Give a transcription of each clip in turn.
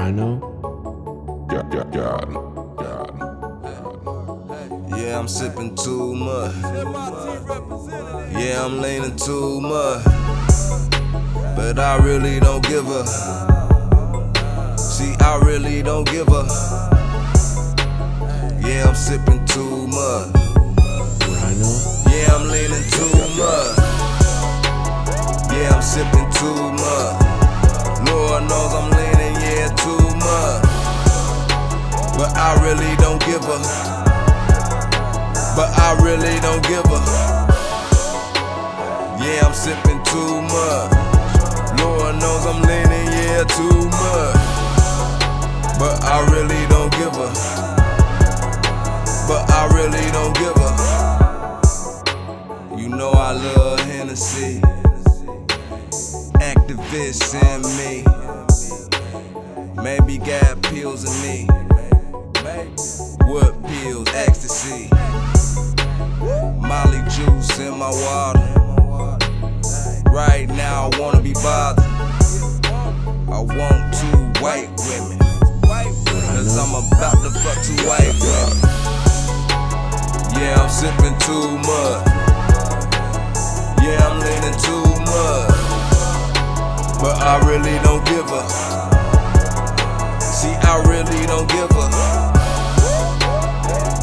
Rhyno. Got, got, got him. Yeah, I'm sipping too much. Yeah, I'm leaning too much. But I really don't give a. See, I really don't give a. Yeah, I'm sipping too much. Really don't give a. But I really don't give a. Yeah, I'm sipping too much. Lord knows I'm leaning, yeah, too much. But I really don't give a. But I really don't give a. You know I love Hennessy. Actavis in me. Maybe got pills in me. What pills? Ecstasy. Molly juice in my water. Right now I wanna be bothered. I want two white women. Cause I'm about to fuck two white women. Yeah, I'm sipping too much. Yeah, I'm leaning too much. But I really don't give a. See, I really don't give a.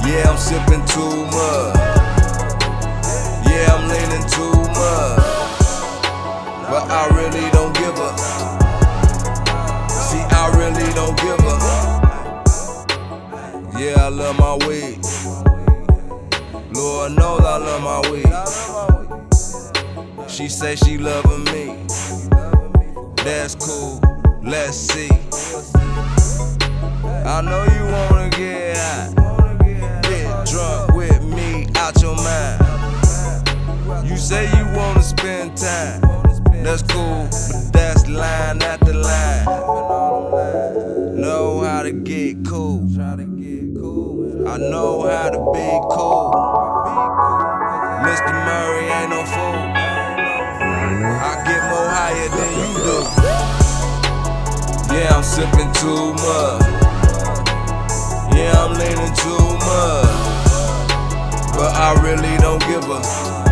Yeah, I'm sipping too much. Yeah, I'm leaning too much. But I really don't give a. See, I really don't give a. Yeah, I love my weed. Lord knows I love my weed. She say she loving me. That's cool. Let's see. I know you wanna get high. Say you wanna spend time. That's cool, but that's line after line. Know how to get cool. I know how to be cool. Mr. Murray ain't no fool. I get more higher than you do. Yeah, I'm sipping too much. Yeah, I'm leaning too much. But I really don't give a.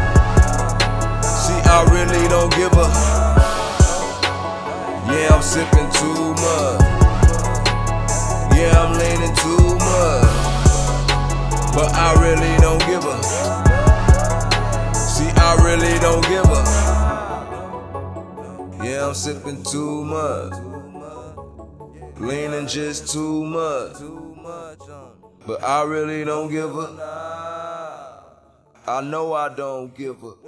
I really don't give a. Yeah, I'm sipping too much. Yeah, I'm leaning too much. But I really don't give a. See, I really don't give a. Yeah, I'm sipping too much. Leaning just too much. But I really don't give a. I know I don't give a.